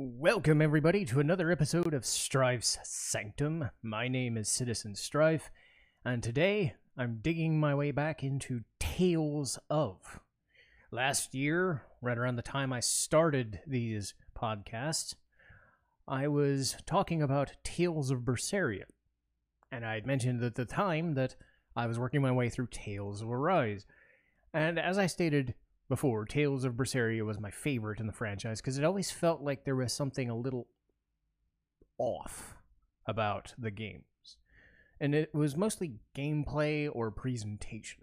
Welcome, everybody, to another episode of Strife's Sanctum. My name is Citizen Strife, and today I'm digging my way back into Tales of. Last year, right around the time I started these podcasts, I was talking about Tales of Berseria, and I had mentioned at the time that I was working my way through Tales of Arise. And as I stated before, Tales of Berseria was my favorite in the franchise because it always felt like there was something a little off about the games. And it was mostly gameplay or presentation.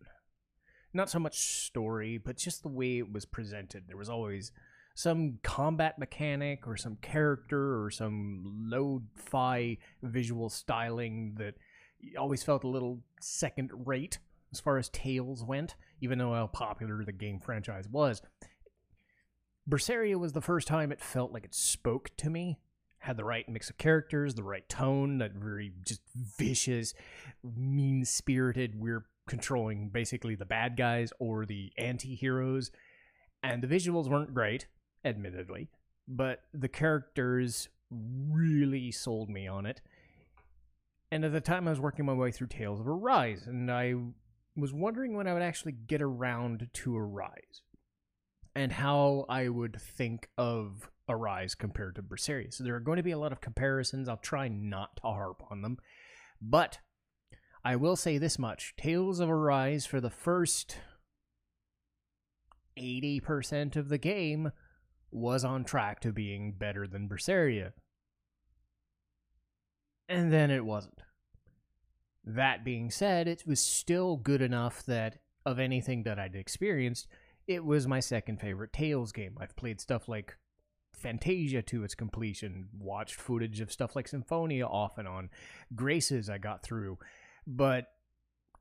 Not so much story, but just the way it was presented. There was always some combat mechanic or some character or some low fi visual styling that always felt a little second rate as far as Tales went, even though how popular the game franchise was. Berseria was the first time it felt like it spoke to me. Had the right mix of characters, the right tone, that very just vicious, mean spirited. We're controlling basically the bad guys or the anti heroes. And the visuals weren't great, admittedly, but the characters really sold me on it. And at the time, I was working my way through Tales of Arise, and I was wondering when I would actually get around to Arise and how I would think of Arise compared to Berseria. So there are going to be a lot of comparisons. I'll try not to harp on them. But I will say this much Tales of Arise for the first 80% of the game was on track to being better than Berseria. And then it wasn't. That being said, it was still good enough that of anything that I'd experienced, it was my second favorite Tales game. I've played stuff like Fantasia to its completion, watched footage of stuff like Symphonia off and on, Graces I got through, but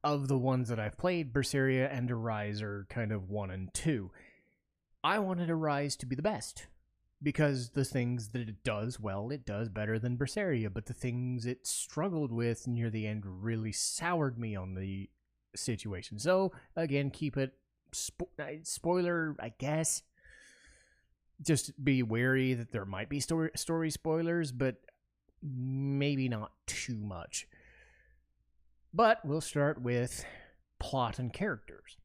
of the ones that I've played, Berseria and Arise are kind of one and two. I wanted Arise to be the best because the things that it does well, it does better than Berseria, but the things it struggled with near the end really soured me on the situation. So again, keep it spo- spoiler, I guess. Just be wary that there might be story story spoilers, but maybe not too much. But we'll start with plot and characters.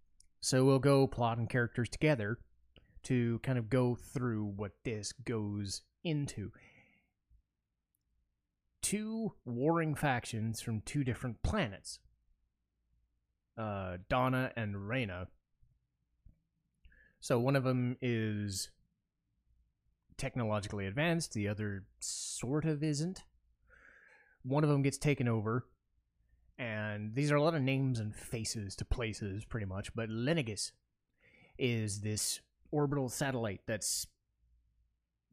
So we'll go plot and characters together to kind of go through what this goes into. Two warring factions from two different planets uh, Dahna and Rena. So one of them is technologically advanced, the other sort of isn't. One of them gets taken over, and these are a lot of names and faces to places, pretty much. But Lenegis is this orbital satellite that's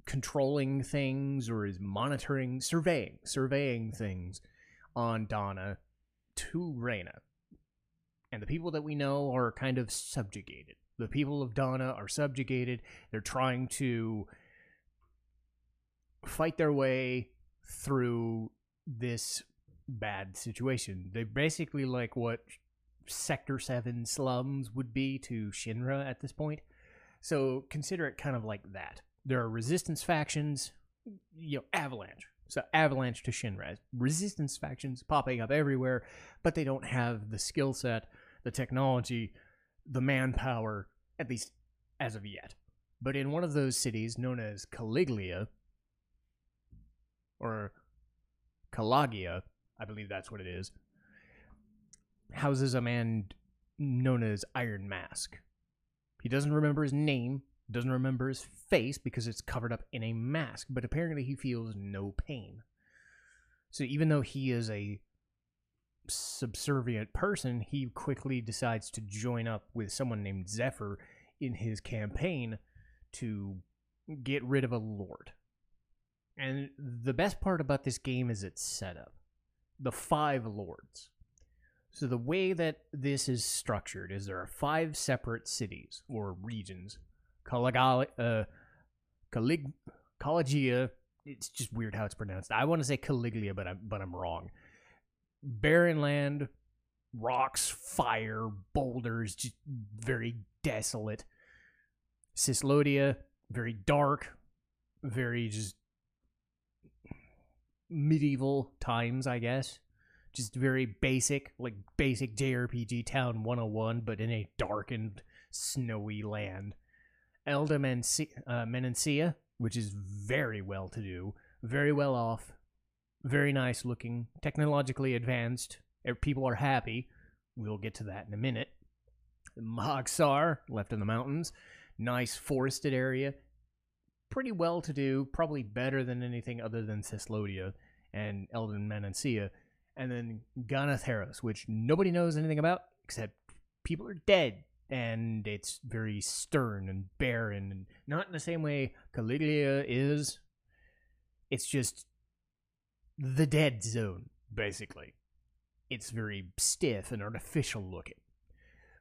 controlling things or is monitoring, surveying, surveying things on Dahna to Rena. And the people that we know are kind of subjugated. The people of Dahna are subjugated. They're trying to fight their way through this bad situation. They're basically like what Sector 7 slums would be to Shinra at this point. So consider it kind of like that. There are resistance factions, you know, Avalanche. So Avalanche to Shinra. Resistance factions popping up everywhere, but they don't have the skill set, the technology, the manpower, at least as of yet. But in one of those cities known as Caliglia, or Calagia, I believe that's what it is, houses a man known as Iron Mask. He doesn't remember his name, doesn't remember his face because it's covered up in a mask, but apparently he feels no pain. So even though he is a subservient person, he quickly decides to join up with someone named Zephyr in his campaign to get rid of a lord. And the best part about this game is its setup. The five lords. So the way that this is structured is there are five separate cities or regions. Caligali, uh, Calig. It's just weird how it's pronounced. I want to say Caliglia, but I'm but I'm wrong. Barren land, rocks, fire, boulders, just very desolate. Cislodia, very dark, very just medieval times, I guess. Just very basic, like basic JRPG Town 101, but in a darkened, snowy land. Elda Menci- uh, Menancia, which is very well to do, very well off, very nice looking, technologically advanced. People are happy. We'll get to that in a minute. Mahag Saar, left in the mountains, nice forested area, pretty well to do, probably better than anything other than Cyslodia and Elden Menancia. And then Ganath Haros, which nobody knows anything about except people are dead and it's very stern and barren and not in the same way Caligula is. It's just the dead zone, basically. It's very stiff and artificial looking.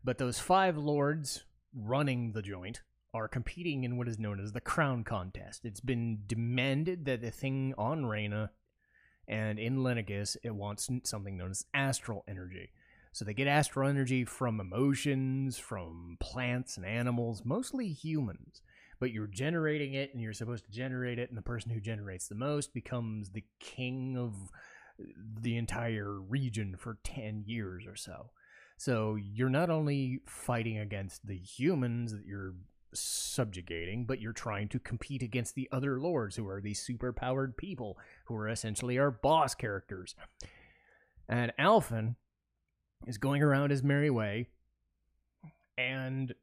But those five lords running the joint are competing in what is known as the crown contest. It's been demanded that the thing on Rena and in Lenegis, it wants something known as astral energy. So they get astral energy from emotions, from plants and animals, mostly humans. But you're generating it and you're supposed to generate it, and the person who generates the most becomes the king of uh, the entire region for 10 years or so. So you're not only fighting against the humans that you're subjugating, but you're trying to compete against the other lords who are these super powered people who are essentially our boss characters. And Alphen is going around his merry way, and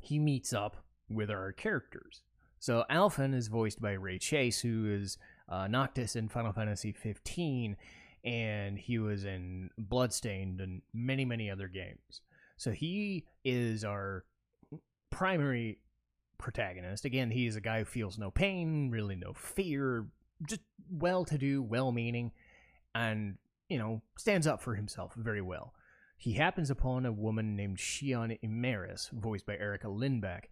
he meets up with our characters. So Alphen is voiced by Ray Chase, who is uh, Noctis in Final Fantasy 15, and he was in Bloodstained and many, many other games. So he is our primary protagonist. Again, he is a guy who feels no pain, really no fear, just well to do, well meaning, and you know, stands up for himself very well. He happens upon a woman named Shionne Imeris, voiced by Erica Lindbeck.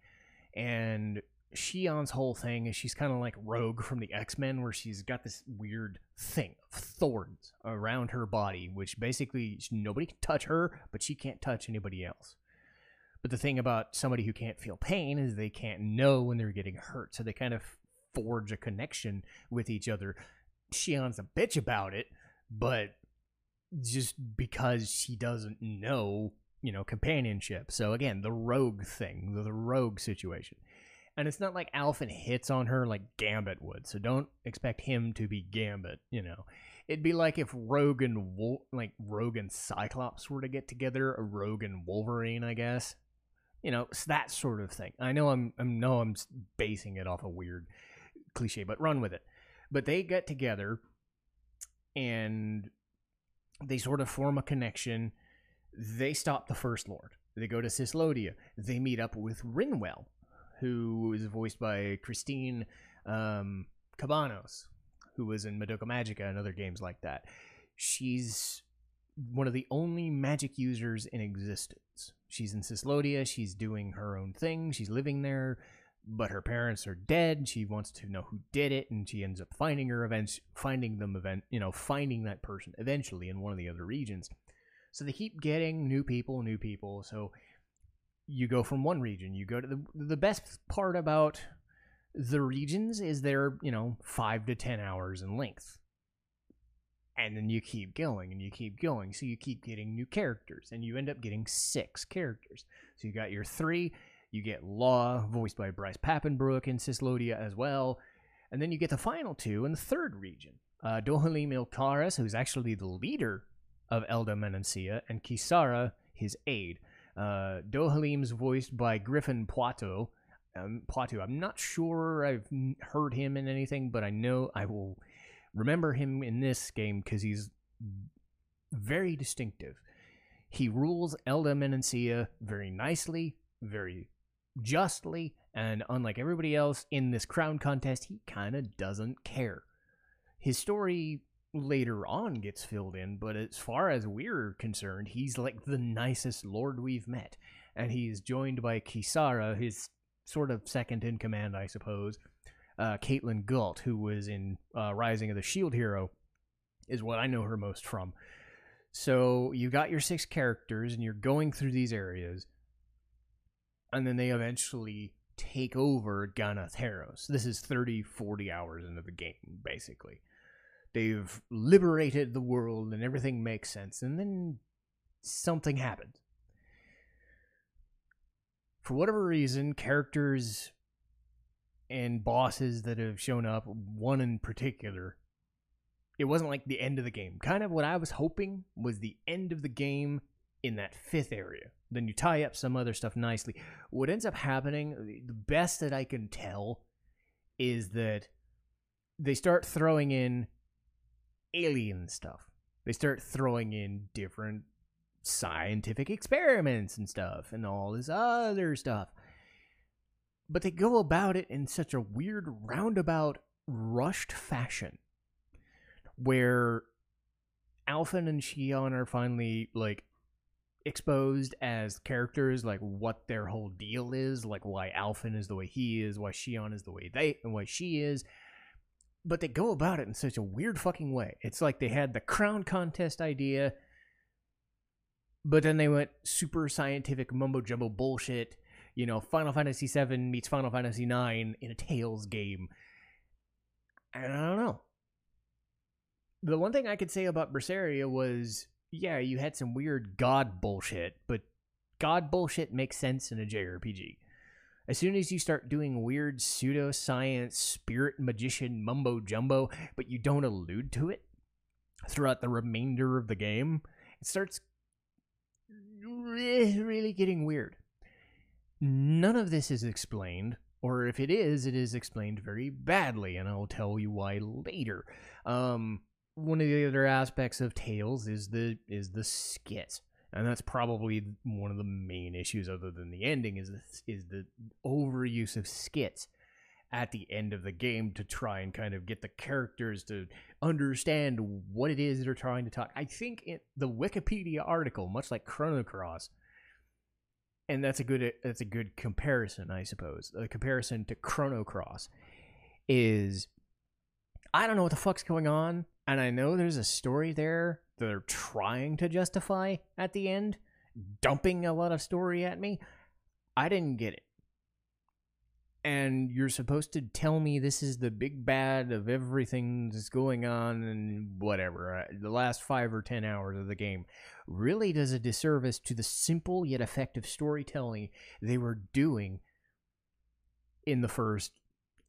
And Shionne's whole thing is she's kind of like Rogue from the X Men, where she's got this weird thing of thorns around her body, which basically nobody can touch her, but she can't touch anybody else. But the thing about somebody who can't feel pain is they can't know when they're getting hurt, so they kind of forge a connection with each other. Shionne's a bitch about it, but just because she doesn't know, you know, companionship. So again, the rogue thing, the, rogue situation. And it's not like Alphen hits on her like Gambit would. So don't expect him to be Gambit, you know. It'd be like if Rogue and Wol- like Rogue and Cyclops were to get together, a Rogue and Wolverine, I guess. You know, it's that sort of thing. I know I'm, I'm no I'm basing it off a weird cliche, but run with it. But they get together and they sort of form a connection. They stop the First Lord. They go to Cyslodia They meet up with Rinwell, who is voiced by Christine um, Cabanos, who was in Madoka Magica and other games like that. She's one of the only magic users in existence. She's in Cyslodia. She's doing her own thing. She's living there but her parents are dead. She wants to know who did it, and she ends up finding her events, finding them event, you know, finding that person eventually in one of the other regions. So they keep getting new people, new people. So you go from one region, you go to the the best part about the regions is they're you know five to ten hours in length. And then you keep going and you keep going. So you keep getting new characters and you end up getting six characters. So you got your three, you get Law, voiced by Bryce Papenbrook in Cyslodia as well. And then you get the final two in the third region. Uh, Dohalim Ilkaris, who's actually the leader of Elda menencia and Kisara, his aide. Uh, Dohalim's voiced by Griffin Puatu. Um. I'm not sure I've heard him in anything, but I know I will remember him in this game because he's very distinctive. He rules Elda Menancia very nicely, very justly, and unlike everybody else in this crown contest, he kind of doesn't care. His story later on gets filled in, but as far as we're concerned, he's like the nicest lord we've met. And he's joined by Kisara, his sort of second in command, I suppose. Uh, Caitlin Gult, who was in uh, Rising of the Shield Hero, is what I know her most from. So you got your six characters, and you're going through these areas and then they eventually take over Ganath Haros. This is 30, 40 hours into the game, basically. they've liberated the world and everything makes sense and then something happens for whatever reason characters and bosses that have shown up one in particular it wasn't like the end of the game kind of what i was hoping was the end of the game in that fifth area then you tie up some other stuff nicely what ends up happening the best that i can tell is that they start throwing in alien stuff. They start throwing in different scientific experiments and stuff and all this other stuff. But they go about it in such a weird, roundabout, rushed fashion where Alphen and Shionne are finally like exposed as characters, like what their whole deal is, like why Alphen is the way he is, why Shionne is the way they and why she is, but they go about it in such a weird fucking way. It's like they had the crown contest idea, but then they went super scientific mumbo jumbo bullshit. You know, Final Fantasy VII meets Final Fantasy IX in a Tales game. And I don't know. The one thing I could say about Berseria was, yeah, you had some weird god bullshit, but god bullshit makes sense in a JRPG. As soon as you start doing weird pseudoscience, spirit magician mumbo jumbo, but you don't allude to it throughout the remainder of the game, it starts really getting weird. None of this is explained, or if it is, it is explained very badly, and I'll tell you why later. Um, one of the other aspects of Tales is the is the skit and that's probably one of the main issues other than the ending is the, is the overuse of skits at the end of the game to try and kind of get the characters to understand what it is they're trying to talk. I think it, the Wikipedia article, much like Chrono Cross, and that's a good that's a good comparison, I suppose. A comparison to Chrono Cross is I don't know what the fuck's going on, and I know there's a story there that they're trying to justify at the end, dumping a lot of story at me. I didn't get it. And you're supposed to tell me this is the big bad of everything that's going on and whatever. Uh, the last five or ten hours of the game really does a disservice to the simple yet effective storytelling they were doing in the first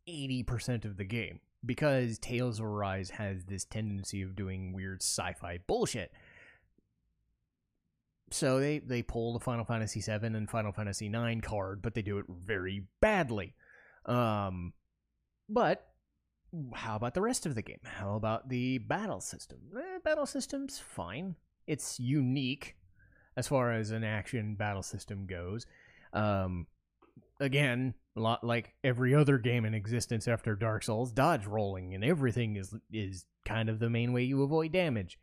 80% of the game because Tales of Arise has this tendency of doing weird sci-fi bullshit. So they they pull the Final Fantasy VII and Final Fantasy IX card, but they do it very badly. Um, but how about the rest of the game? How about the battle system? Eh, battle system's fine. It's unique as far as an action battle system goes. Um, again, a lot like every other game in existence after Dark Souls, dodge rolling and everything is is kind of the main way you avoid damage.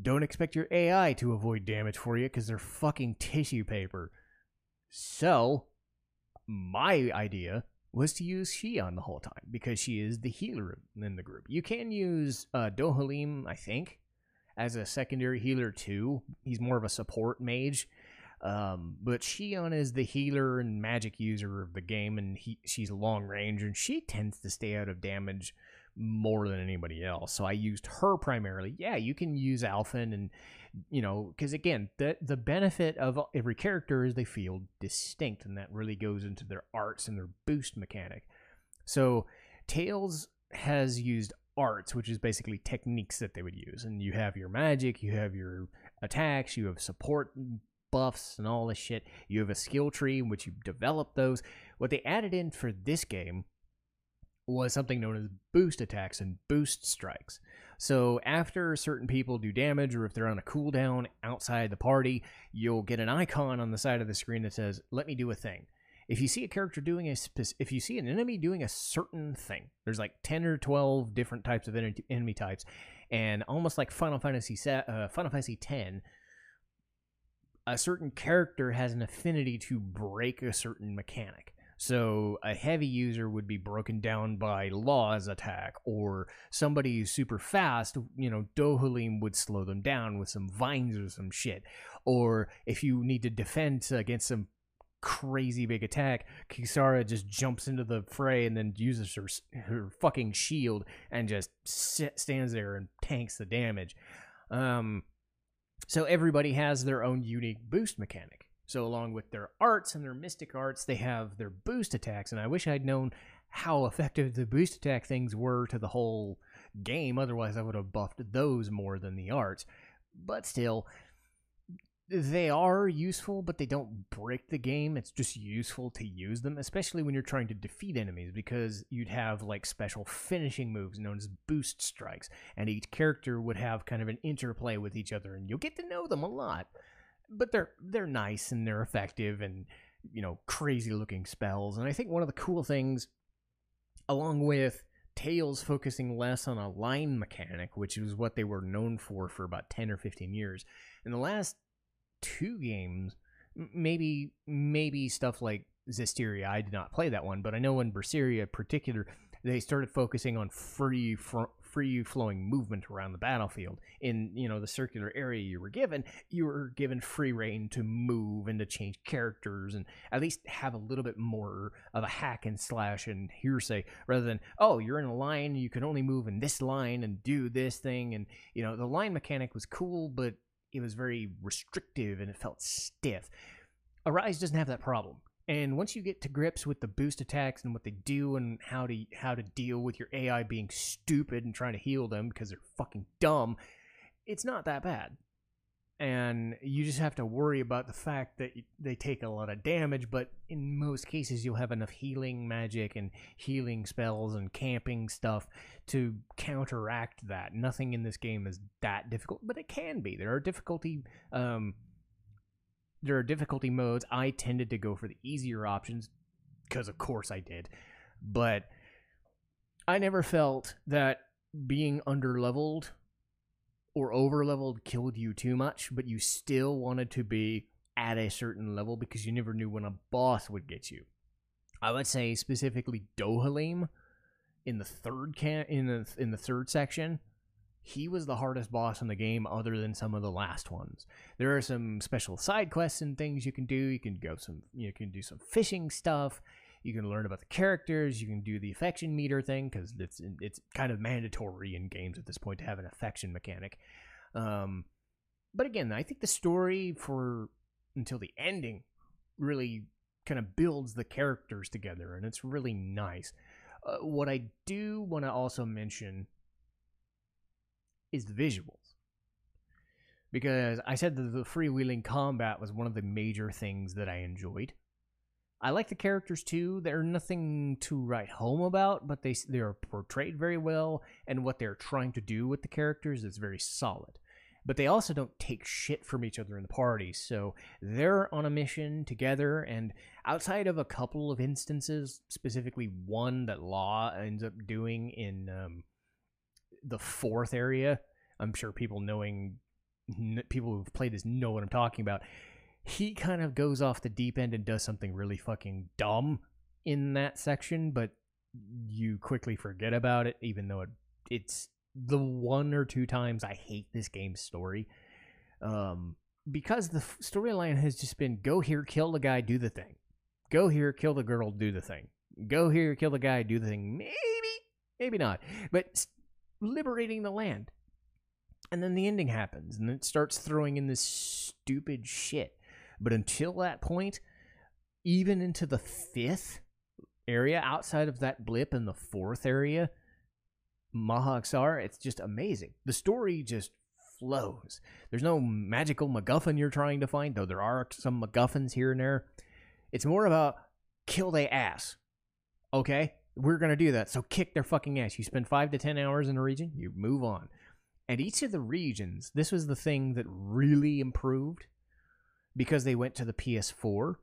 Don't expect your AI to avoid damage for you because they're fucking tissue paper. So, my idea was to use Shionne the whole time because she is the healer in the group. You can use uh, Dohalim, I think, as a secondary healer too. He's more of a support mage um, but Shionne is the healer and magic user of the game, and he, she's long range, and she tends to stay out of damage more than anybody else. So I used her primarily. Yeah, you can use Alphen, and you know, because again, the the benefit of every character is they feel distinct, and that really goes into their arts and their boost mechanic. So Tales has used arts, which is basically techniques that they would use, and you have your magic, you have your attacks, you have support buffs and all this shit. You have a skill tree in which you develop those. What they added in for this game was something known as boost attacks and boost strikes. So after certain people do damage or if they're on a cooldown outside the party, you'll get an icon on the side of the screen that says, "Let me do a thing." If you see a character doing a spec- if you see an enemy doing a certain thing, there's like 10 or 12 different types of enemy types and almost like Final Fantasy uh, Final Fantasy 10 a certain character has an affinity to break a certain mechanic. So a heavy user would be broken down by Law's attack, or somebody who's super fast, you know, Dohalim would slow them down with some vines or some shit. Or if you need to defend against some crazy big attack, Kisara just jumps into the fray and then uses her her fucking shield and just sit, stands there and tanks the damage. Um, so everybody has their own unique boost mechanic. So along with their arts and their mystic arts, they have their boost attacks. And I wish I'd known how effective the boost attack things were to the whole game. Otherwise, I would have buffed those more than the arts. But still, they are useful, but they don't break the game. It's just useful to use them, especially when you're trying to defeat enemies, because you'd have like special finishing moves known as boost strikes, and each character would have kind of an interplay with each other, and you'll get to know them a lot. But they're they're nice and they're effective and you know crazy looking spells. And I think one of the cool things, along with Tales focusing less on a line mechanic, which is what they were known for for about ten or fifteen years, in the last two games, maybe maybe stuff like Zestiria. I did not play that one, but I know in Berseria in particular, they started focusing on free fr- free flowing movement around the battlefield. In you know the circular area you were given, you were given free reign to move and to change characters and at least have a little bit more of a hack and slash and hearsay rather than oh you're in a line you can only move in this line and do this thing and you know the line mechanic was cool but it was very restrictive and it felt stiff. Arise doesn't have that problem. And once you get to grips with the boost attacks and what they do and how to how to deal with your AI being stupid and trying to heal them because they're fucking dumb, it's not that bad. And you just have to worry about the fact that they take a lot of damage but in most cases you'll have enough healing magic and healing spells and camping stuff to counteract that. Nothing in this game is that difficult but it can be. There are difficulty um, there are difficulty modes i tended to go for the easier options because of course i did but i never felt that being underleveled or over leveled killed you too much, but you still wanted to be at a certain level because you never knew when a boss would get you. I would say specifically Dohalim in the third can in the in the third section, he was the hardest boss in the game other than some of the last ones. There are some special side quests and things you can do. You can go some you can do some fishing stuff. You can learn about the characters. You can do the affection meter thing because it's it's kind of mandatory in games at this point to have an affection mechanic. Um, but again, I think the story for until the ending really kind of builds the characters together, and it's really nice. Uh, what I do want to also mention is the visuals. Because I said that the freewheeling combat was one of the major things that I enjoyed. I like the characters too. They're nothing to write home about, but they they are portrayed very well, and what they're trying to do with the characters is very solid. But they also don't take shit from each other in the party, so they're on a mission together. And outside of a couple of instances, specifically one that Law ends up doing in um, the fourth area, I'm sure people knowing people who've played this know what I'm talking about he kind of goes off the deep end and does something really fucking dumb in that section, but you quickly forget about it, even though it, it's the one or two times I hate this game's story. Um, because the storyline has just been go here, kill the guy, do the thing. Go here, kill the girl, do the thing. Go here, kill the guy, do the thing. Maybe, maybe not. But liberating the land. And then the ending happens, and it starts throwing in this stupid shit but until that point, even into the fifth area, outside of that blip in the fourth area, Mahak-Sar, it's just amazing. The story just flows. There's no magical MacGuffin you're trying to find, though there are some MacGuffins here and there. It's more about kill they ass. Okay? We're going to do that. So kick their fucking ass. You spend five to ten hours in a region, you move on. And each of the regions, this was the thing that really improved because they went to the PS4,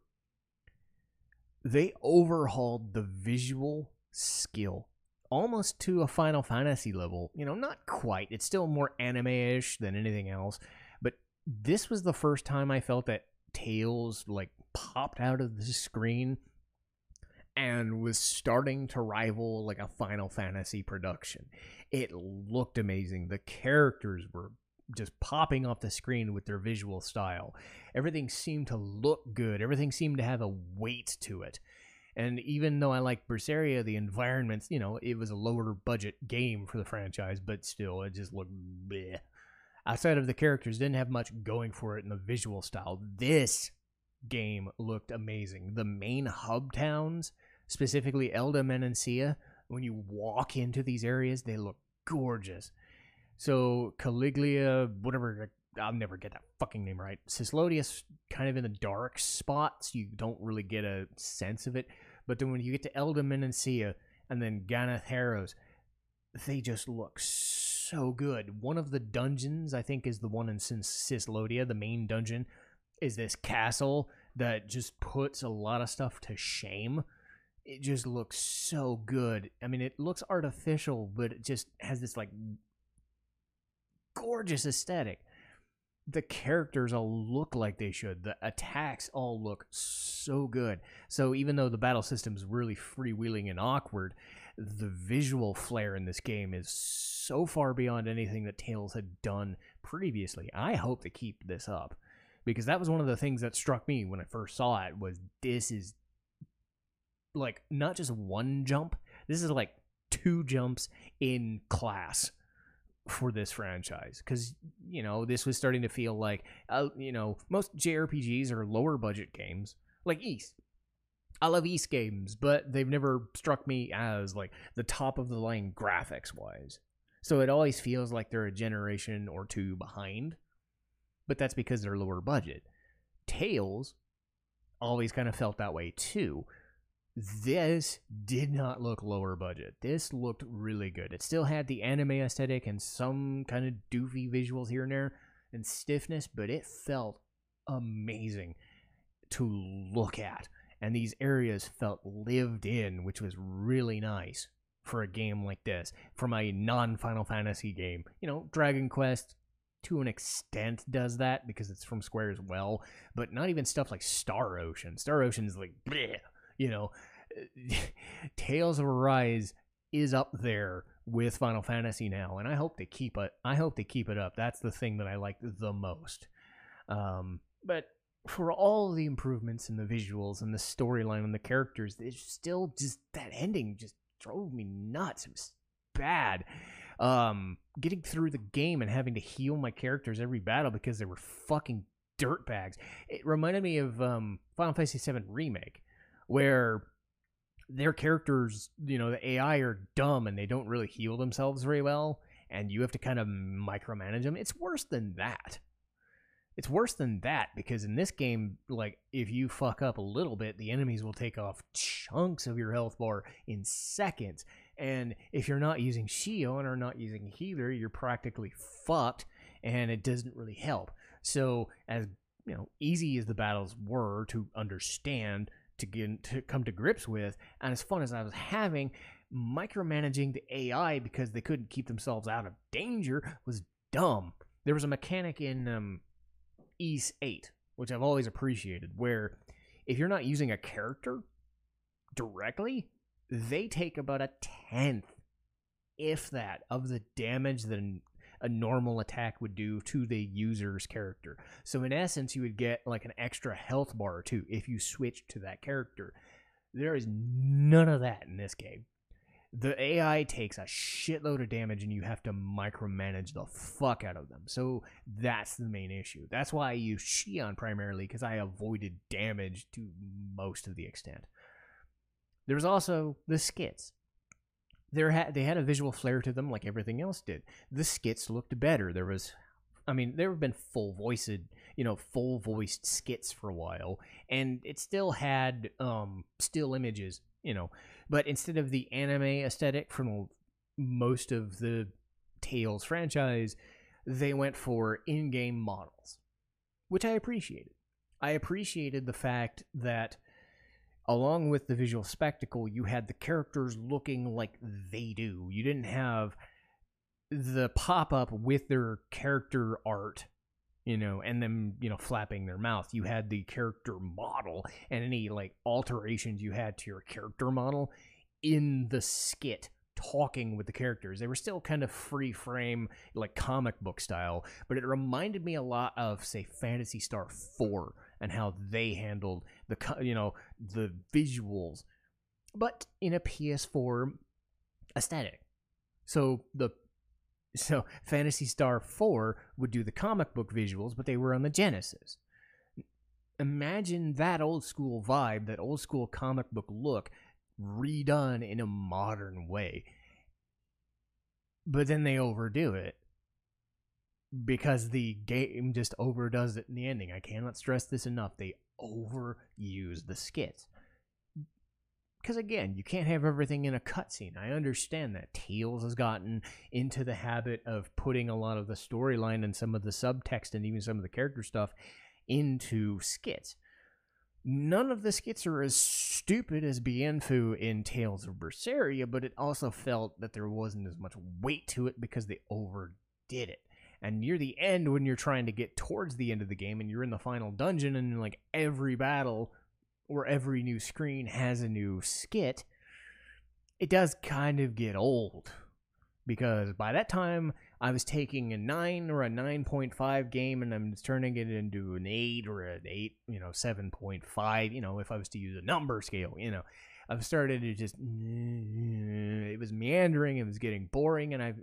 they overhauled the visual skill almost to a Final Fantasy level. You know, not quite. It's still more anime ish than anything else. But this was the first time I felt that Tales like popped out of the screen and was starting to rival like a Final Fantasy production. It looked amazing. The characters were just popping off the screen with their visual style. Everything seemed to look good. Everything seemed to have a weight to it. And even though I like Berseria, the environments, you know, it was a lower budget game for the franchise, but still, it just looked bleh. Outside of the characters, didn't have much going for it in the visual style. This game looked amazing. The main hub towns, specifically Elda Menancia, when you walk into these areas, they look gorgeous. So Caligula, whatever, I'll never get that fucking name right. Cyslodius, kind of in the dark spots, you don't really get a sense of it. But then when you get to Elda Menancia and then Ganath Haros, they just look so good. One of the dungeons, I think, is the one in Cyslodia, the main dungeon, is this castle that just puts a lot of stuff to shame. It just looks so good. I mean, it looks artificial, but it just has this like gorgeous aesthetic. The characters all look like they should. The attacks all look so good. So even though the battle system is really freewheeling and awkward, the visual flair in this game is so far beyond anything that Tales had done previously. I hope to keep this up because that was one of the things that struck me when I first saw it was this is like not just one jump. This is like two jumps in class for this franchise because you know this was starting to feel like uh, you know most JRPGs are lower budget games like Ys. I love Ys games, but they've never struck me as like the top of the line graphics wise. So it always feels like they're a generation or two behind, but that's because they're lower budget. Tales always kind of felt that way too. This did not look lower budget. This looked really good. It still had the anime aesthetic and some kind of doofy visuals here and there and stiffness, but it felt amazing to look at. And these areas felt lived in, which was really nice for a game like this. for a non Final Fantasy game. You know, Dragon Quest to an extent does that because it's from Square as well, but not even stuff like Star Ocean. Star Ocean is like, bleh you know, Tales of Arise is up there with Final Fantasy now, and I hope they keep it. I hope they keep it up. That's the thing that I like the most. Um, but for all the improvements in the visuals and the storyline and the characters, it's still just that ending just drove me nuts. It was bad. Um, getting through the game and having to heal my characters every battle because they were fucking dirtbags. It reminded me of um, Final Fantasy VII Remake where their characters, you know, the AI are dumb and they don't really heal themselves very well, and you have to kind of micromanage them. It's worse than that. It's worse than that because in this game, like, if you fuck up a little bit, the enemies will take off chunks of your health bar in seconds. And if you're not using Shionne or not using Healer, you're practically fucked, and it doesn't really help. So, as you know, easy as the battles were to understand, to get to come to grips with, and as fun as I was having, micromanaging the AI because they couldn't keep themselves out of danger was dumb. There was a mechanic in um, Ys 8, which I've always appreciated, where if you're not using a character directly, they take about a tenth, if that, of the damage that a normal attack would do to the user's character. So in essence, you would get like an extra health bar or two if you switched to that character. There is none of that in this game. The AI takes a shitload of damage and you have to micromanage the fuck out of them. So that's the main issue. That's why I use Shionne primarily because I avoided damage to most of the extent. There's also the skits there had they had a visual flair to them like everything else did. The skits looked better. There was I mean, there have been full voiced, you know, full voiced skits for a while, and it still had um still images, you know, but instead of the anime aesthetic from most of the Tales franchise, they went for in-game models, which I appreciated. I appreciated the fact that along with the visual spectacle, you had the characters looking like they do. You didn't have the pop up with their character art, you know, and them, you know, flapping their mouth. You had the character model and any like alterations you had to your character model in the skit talking with the characters. They were still kind of free frame, like comic book style, but it reminded me a lot of, say, Phantasy Star 4 and how they handled the, you know, the visuals, but in a PS4 aesthetic. So the so Phantasy Star 4 would do the comic book visuals, but they were on the Genesis. Imagine that old school vibe, that old school comic book look redone in a modern way. But then they overdo it because the game just overdoes it in the ending. I cannot stress this enough. They overuse the skits. Because again, you can't have everything in a cutscene. I understand that. Tales has gotten into the habit of putting a lot of the storyline and some of the subtext and even some of the character stuff into skits. None of the skits are as stupid as Bienfu in Tales of Berseria, but it also felt that there wasn't as much weight to it because they overdid it. And near the end, when you're trying to get towards the end of the game and you're in the final dungeon and like every battle or every new screen has a new skit, it does kind of get old. Because by that time, I was taking a 9 or a 9.5 game and I'm turning it into an 8 or an 8, you know, 7.5, you know, if I was to use a number scale, you know. I've started to just it was meandering, it was getting boring and I've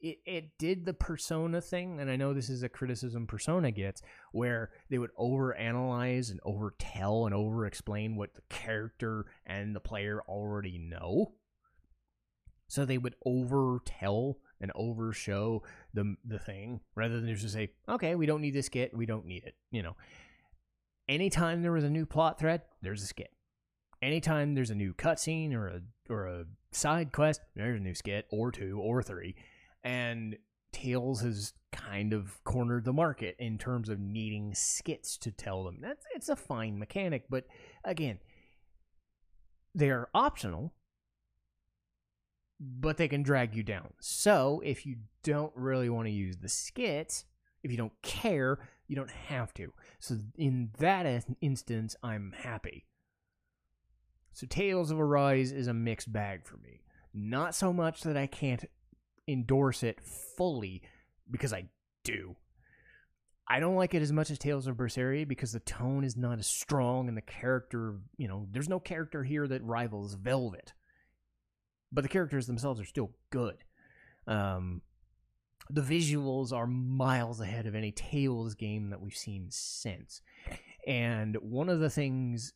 it, it did the persona thing and i know this is a criticism persona gets where they would overanalyze and overtell and over explain what the character and the player already know so they would overtell and overshow the the thing rather than just say, okay, we don't need this skit, we don't need it. You know, anytime there was a new plot thread, there's a skit. Anytime there's a new cutscene or a or a side quest, there's a new skit or two or three, and Tales has kind of cornered the market in terms of needing skits to tell them. That's it's a fine mechanic, but again, they're optional but they can drag you down. So if you don't really want to use the skit, if you don't care, you don't have to. So in that instance, I'm happy. So Tales of Arise is a mixed bag for me. Not so much that I can't endorse it fully, because I do. I don't like it as much as Tales of Berseria because the tone is not as strong and the character, you know, there's no character here that rivals Velvet but the characters themselves are still good. Um, the visuals are miles ahead of any Tales game that we've seen since. And one of the things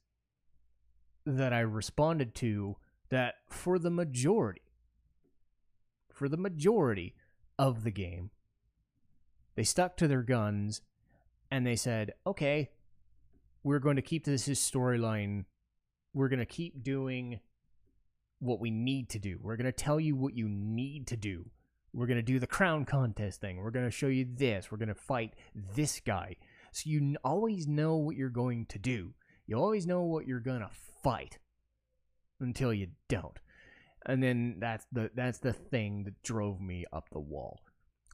that I responded to that for the majority, for the majority of the game, they stuck to their guns and they said, okay, we're going to keep this storyline. We're going to keep doing what we need to do. We're going to tell you what you need to do. We're going to do the crown contest thing. We're going to show you this. We're going to fight this guy. So you always know what you're going to do. You always know what you're going to fight until you don't. And then that's the that's the thing that drove me up the wall.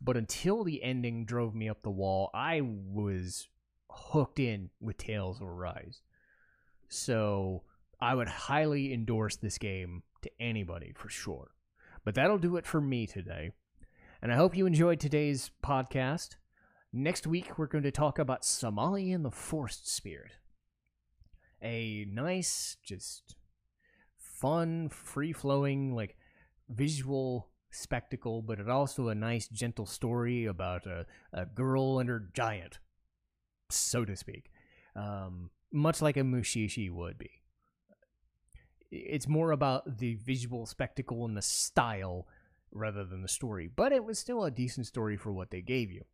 But until the ending drove me up the wall, I was hooked in with Tales of Arise. So I would highly endorse this game to anybody for sure. But that'll do it for me today. And I hope you enjoyed today's podcast. Next week, we're going to talk about Somali and the Forest Spirit. A nice, just fun, free flowing, like visual spectacle, but it also a nice, gentle story about a, a girl and her giant, so to speak. Um, much like a Mushishi would be it's more about the visual spectacle and the style rather than the story. But it was still a decent story for what they gave you.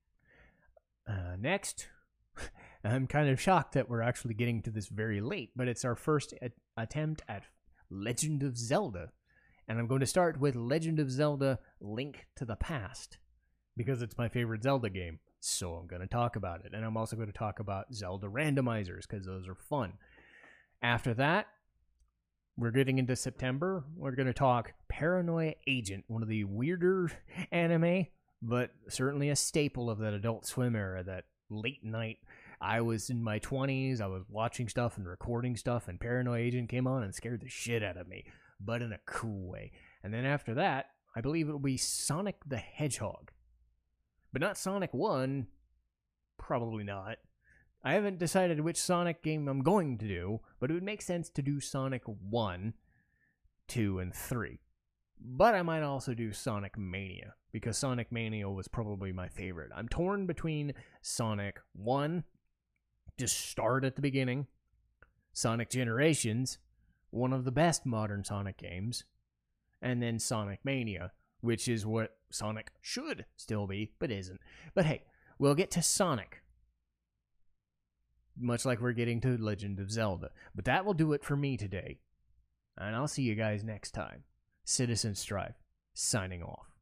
Uh, next, I'm kind of shocked that we're actually getting to this very late, but it's our first attempt at Legend of Zelda. And I'm going to start with Legend of Zelda Link to the Past because it's my favorite Zelda game. So I'm going to talk about it. And I'm also going to talk about Zelda randomizers because those are fun. After that, we're getting into September. We're going to talk Paranoia Agent, one of the weirder anime, but certainly a staple of that Adult Swim era, that late night. I was in my 20s, I was watching stuff and recording stuff, and Paranoia Agent came on and scared the shit out of me, but in a cool way. And then after that, I believe it'll be Sonic the Hedgehog. But not Sonic 1. Probably not. I haven't decided which Sonic game I'm going to do, but it would make sense to do Sonic 1, 2, and 3. But I might also do Sonic Mania, because Sonic Mania was probably my favorite. I'm torn between Sonic 1, just start at the beginning, Sonic Generations, one of the best modern Sonic games, and then Sonic Mania, which is what Sonic should still be, but isn't. But hey, we'll get to Sonic. Much like we're getting to Legend of Zelda. But that will do it for me today. And I'll see you guys next time. Citizen Strife, signing off.